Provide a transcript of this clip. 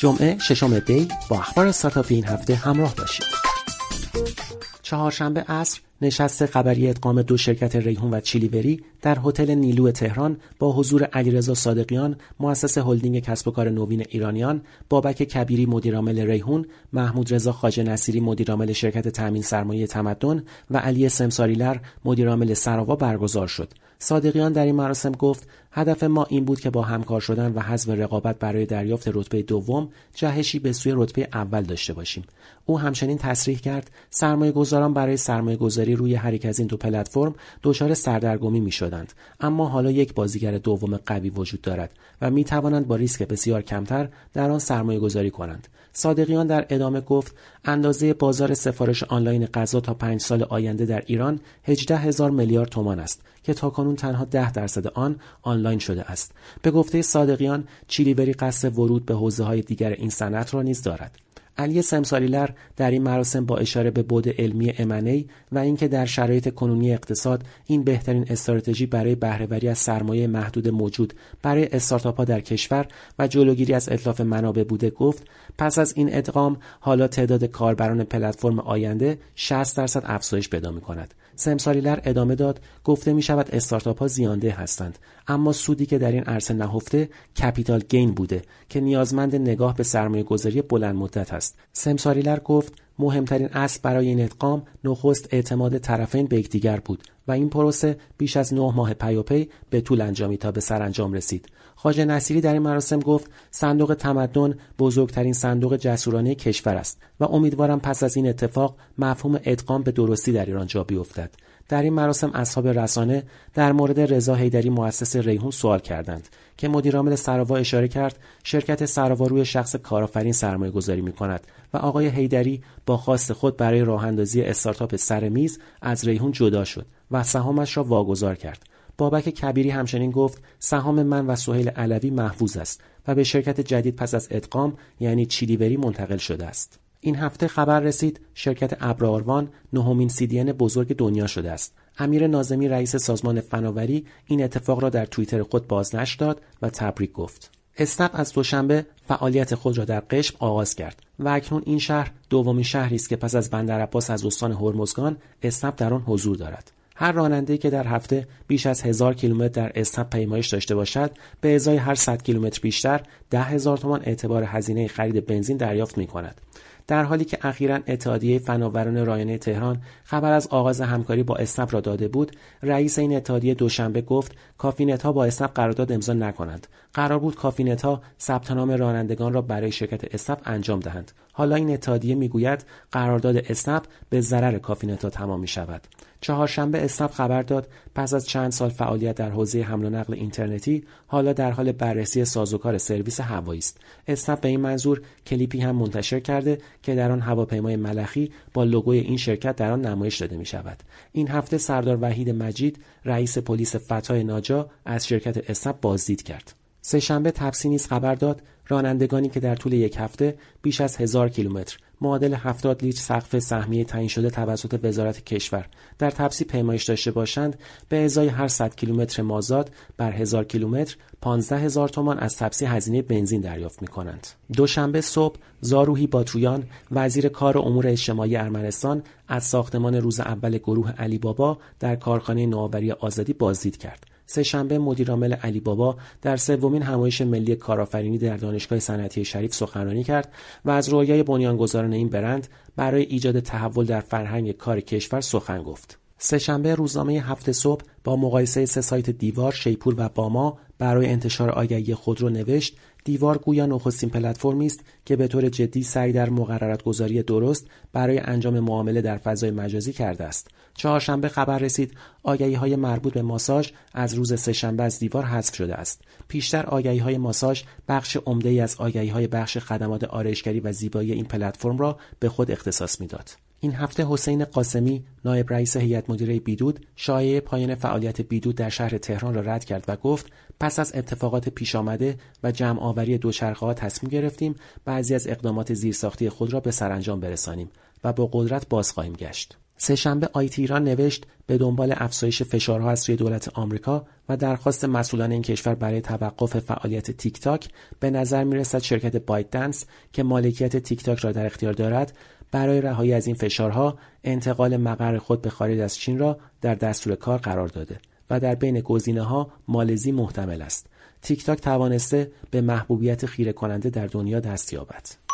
جمعه ششم دی با اخبار استارتاپی این هفته همراه باشید. چهارشنبه عصر نشست خبری ادغام دو شرکت ریحون و چیلیوری در هتل نیلو تهران با حضور علیرضا صادقیان مؤسس هلدینگ کسب و کار نوین ایرانیان بابک کبیری مدیرعامل ریحون محمود رضا خواجه نصیری مدیرعامل شرکت تامین سرمایه تمدن و علی سمساریلر مدیرعامل سراوا برگزار شد. صادقیان در این مراسم گفت هدف ما این بود که با همکار شدن و حذف رقابت برای دریافت رتبه دوم جهشی به سوی رتبه اول داشته باشیم. او همچنین تصریح کرد سرمایه گذاران برای سرمایه گذاری روی هر یک از این دو پلتفرم دچار سردرگمی می شدند اما حالا یک بازیگر دوم قوی وجود دارد و می توانند با ریسک بسیار کمتر در آن سرمایه گذاری کنند. صادقیان در ادامه گفت اندازه بازار سفارش آنلاین غذا تا پنج سال آینده در ایران 18 هزار میلیارد تومان است که تاکنون تنها ده درصد آن آنلاین شده است. به گفته صادقیان چیلیوری قصد ورود به حوزه های دیگر این صنعت را نیز دارد. علی سمساریلر در این مراسم با اشاره به بود علمی امنی و اینکه در شرایط کنونی اقتصاد این بهترین استراتژی برای بهرهوری از سرمایه محدود موجود برای استارتاپ در کشور و جلوگیری از اتلاف منابع بوده گفت پس از این ادغام حالا تعداد کاربران پلتفرم آینده 60 درصد افزایش پیدا می کند سمساریلر ادامه داد گفته می شود استارتاپ ها زیانده هستند اما سودی که در این عرصه نهفته کپیتال گین بوده که نیازمند نگاه به سرمایه گذاری بلند مدت است. سمساریلر گفت مهمترین اصل برای این ادغام نخست اعتماد طرفین به یکدیگر بود و این پروسه بیش از نه ماه پیاپی به طول انجامی تا به سرانجام رسید. خواجه نصیری در این مراسم گفت صندوق تمدن بزرگترین صندوق جسورانه کشور است و امیدوارم پس از این اتفاق مفهوم ادغام به درستی در ایران جا بیفتد. در این مراسم اصحاب رسانه در مورد رضا حیدری مؤسس ریحون سوال کردند که مدیرعامل سراوا اشاره کرد شرکت سراوا روی شخص کارآفرین سرمایه گذاری می کند و آقای حیدری با خواست خود برای راه اندازی استارتاپ سر میز از ریحون جدا شد و سهامش را واگذار کرد. بابک کبیری همچنین گفت سهام من و سهیل علوی محفوظ است و به شرکت جدید پس از ادغام یعنی چیلیوری منتقل شده است. این هفته خبر رسید شرکت ابراروان نهمین سیدین بزرگ دنیا شده است. امیر نازمی رئیس سازمان فناوری این اتفاق را در توییتر خود بازنشر داد و تبریک گفت. اسنپ از دوشنبه فعالیت خود را در قشم آغاز کرد و اکنون این شهر دومین شهری است که پس از بندر عباس از استان هرمزگان اسنپ در آن حضور دارد هر راننده که در هفته بیش از هزار کیلومتر در اسنپ پیمایش داشته باشد به ازای هر 100 کیلومتر بیشتر ده هزار تومان اعتبار هزینه خرید بنزین دریافت می کند. در حالی که اخیرا اتحادیه فناوران رایانه تهران خبر از آغاز همکاری با اسنپ را داده بود رئیس این اتحادیه دوشنبه گفت کافینت ها با اسنپ قرارداد امضا نکنند. قرار بود کافینت ها ثبت نام رانندگان را برای شرکت اسنپ انجام دهند. حالا این اتحادیه می‌گوید قرارداد اسنپ به ضرر کافینت ها تمام می شود چهارشنبه اسنپ خبر داد پس از چند سال فعالیت در حوزه حمل و نقل اینترنتی حالا در حال بررسی سازوکار سرویس هوایی است. اسنپ به این منظور کلیپی هم منتشر کرده که در آن هواپیمای ملخی با لوگوی این شرکت در آن نمایش داده می شود این هفته سردار وحید مجید رئیس پلیس فتای ناجا از شرکت اسنپ بازدید کرد. سهشنبه تپسی نیز خبر داد رانندگانی که در طول یک هفته بیش از هزار کیلومتر معادل 70 لیتر سقف سهمیه تعیین شده توسط وزارت کشور در تپسی پیمایش داشته باشند به ازای هر 100 کیلومتر مازاد بر هزار کیلومتر 15 هزار تومان از تپسی هزینه بنزین دریافت می کنند. دوشنبه صبح زاروهی باتویان وزیر کار و امور اجتماعی ارمنستان از ساختمان روز اول گروه علی بابا در کارخانه نوآوری آزادی بازدید کرد. سهشنبه مدیرعامل علی بابا در سومین همایش ملی کارآفرینی در دانشگاه صنعتی شریف سخنرانی کرد و از رویای بنیانگذاران این برند برای ایجاد تحول در فرهنگ کار کشور سخن گفت. سهشنبه روزنامه هفته صبح با مقایسه سه سایت دیوار، شیپور و باما برای انتشار آگهی خود رو نوشت دیوار گویا نخستین پلتفرمی است که به طور جدی سعی در مقررات گذاری درست برای انجام معامله در فضای مجازی کرده است. چهارشنبه خبر رسید آگهی های مربوط به ماساژ از روز سهشنبه از دیوار حذف شده است. پیشتر آگهی های ماساژ بخش عمده ای از آگهی های بخش خدمات آرایشگری و زیبایی این پلتفرم را به خود اختصاص می‌داد. این هفته حسین قاسمی نایب رئیس هیئت مدیره بیدود شایعه پایان فعالیت بیدود در شهر تهران را رد کرد و گفت پس از اتفاقات پیش آمده و جمع آوری دوچرخه ها تصمیم گرفتیم بعضی از اقدامات زیرساختی خود را به سرانجام برسانیم و با قدرت باز خواهیم گشت. سهشنبه آیتی ایران نوشت به دنبال افزایش فشارها از سوی دولت آمریکا و درخواست مسئولان این کشور برای توقف فعالیت تیک تاک به نظر می‌رسد شرکت بایت دنس که مالکیت تیک تاک را در اختیار دارد برای رهایی از این فشارها انتقال مقر خود به خارج از چین را در دستور کار قرار داده و در بین گزینه ها مالزی محتمل است. تیک تاک توانسته به محبوبیت خیره کننده در دنیا دست یابد.